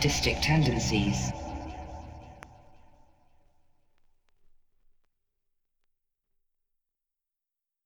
sadistic tendencies,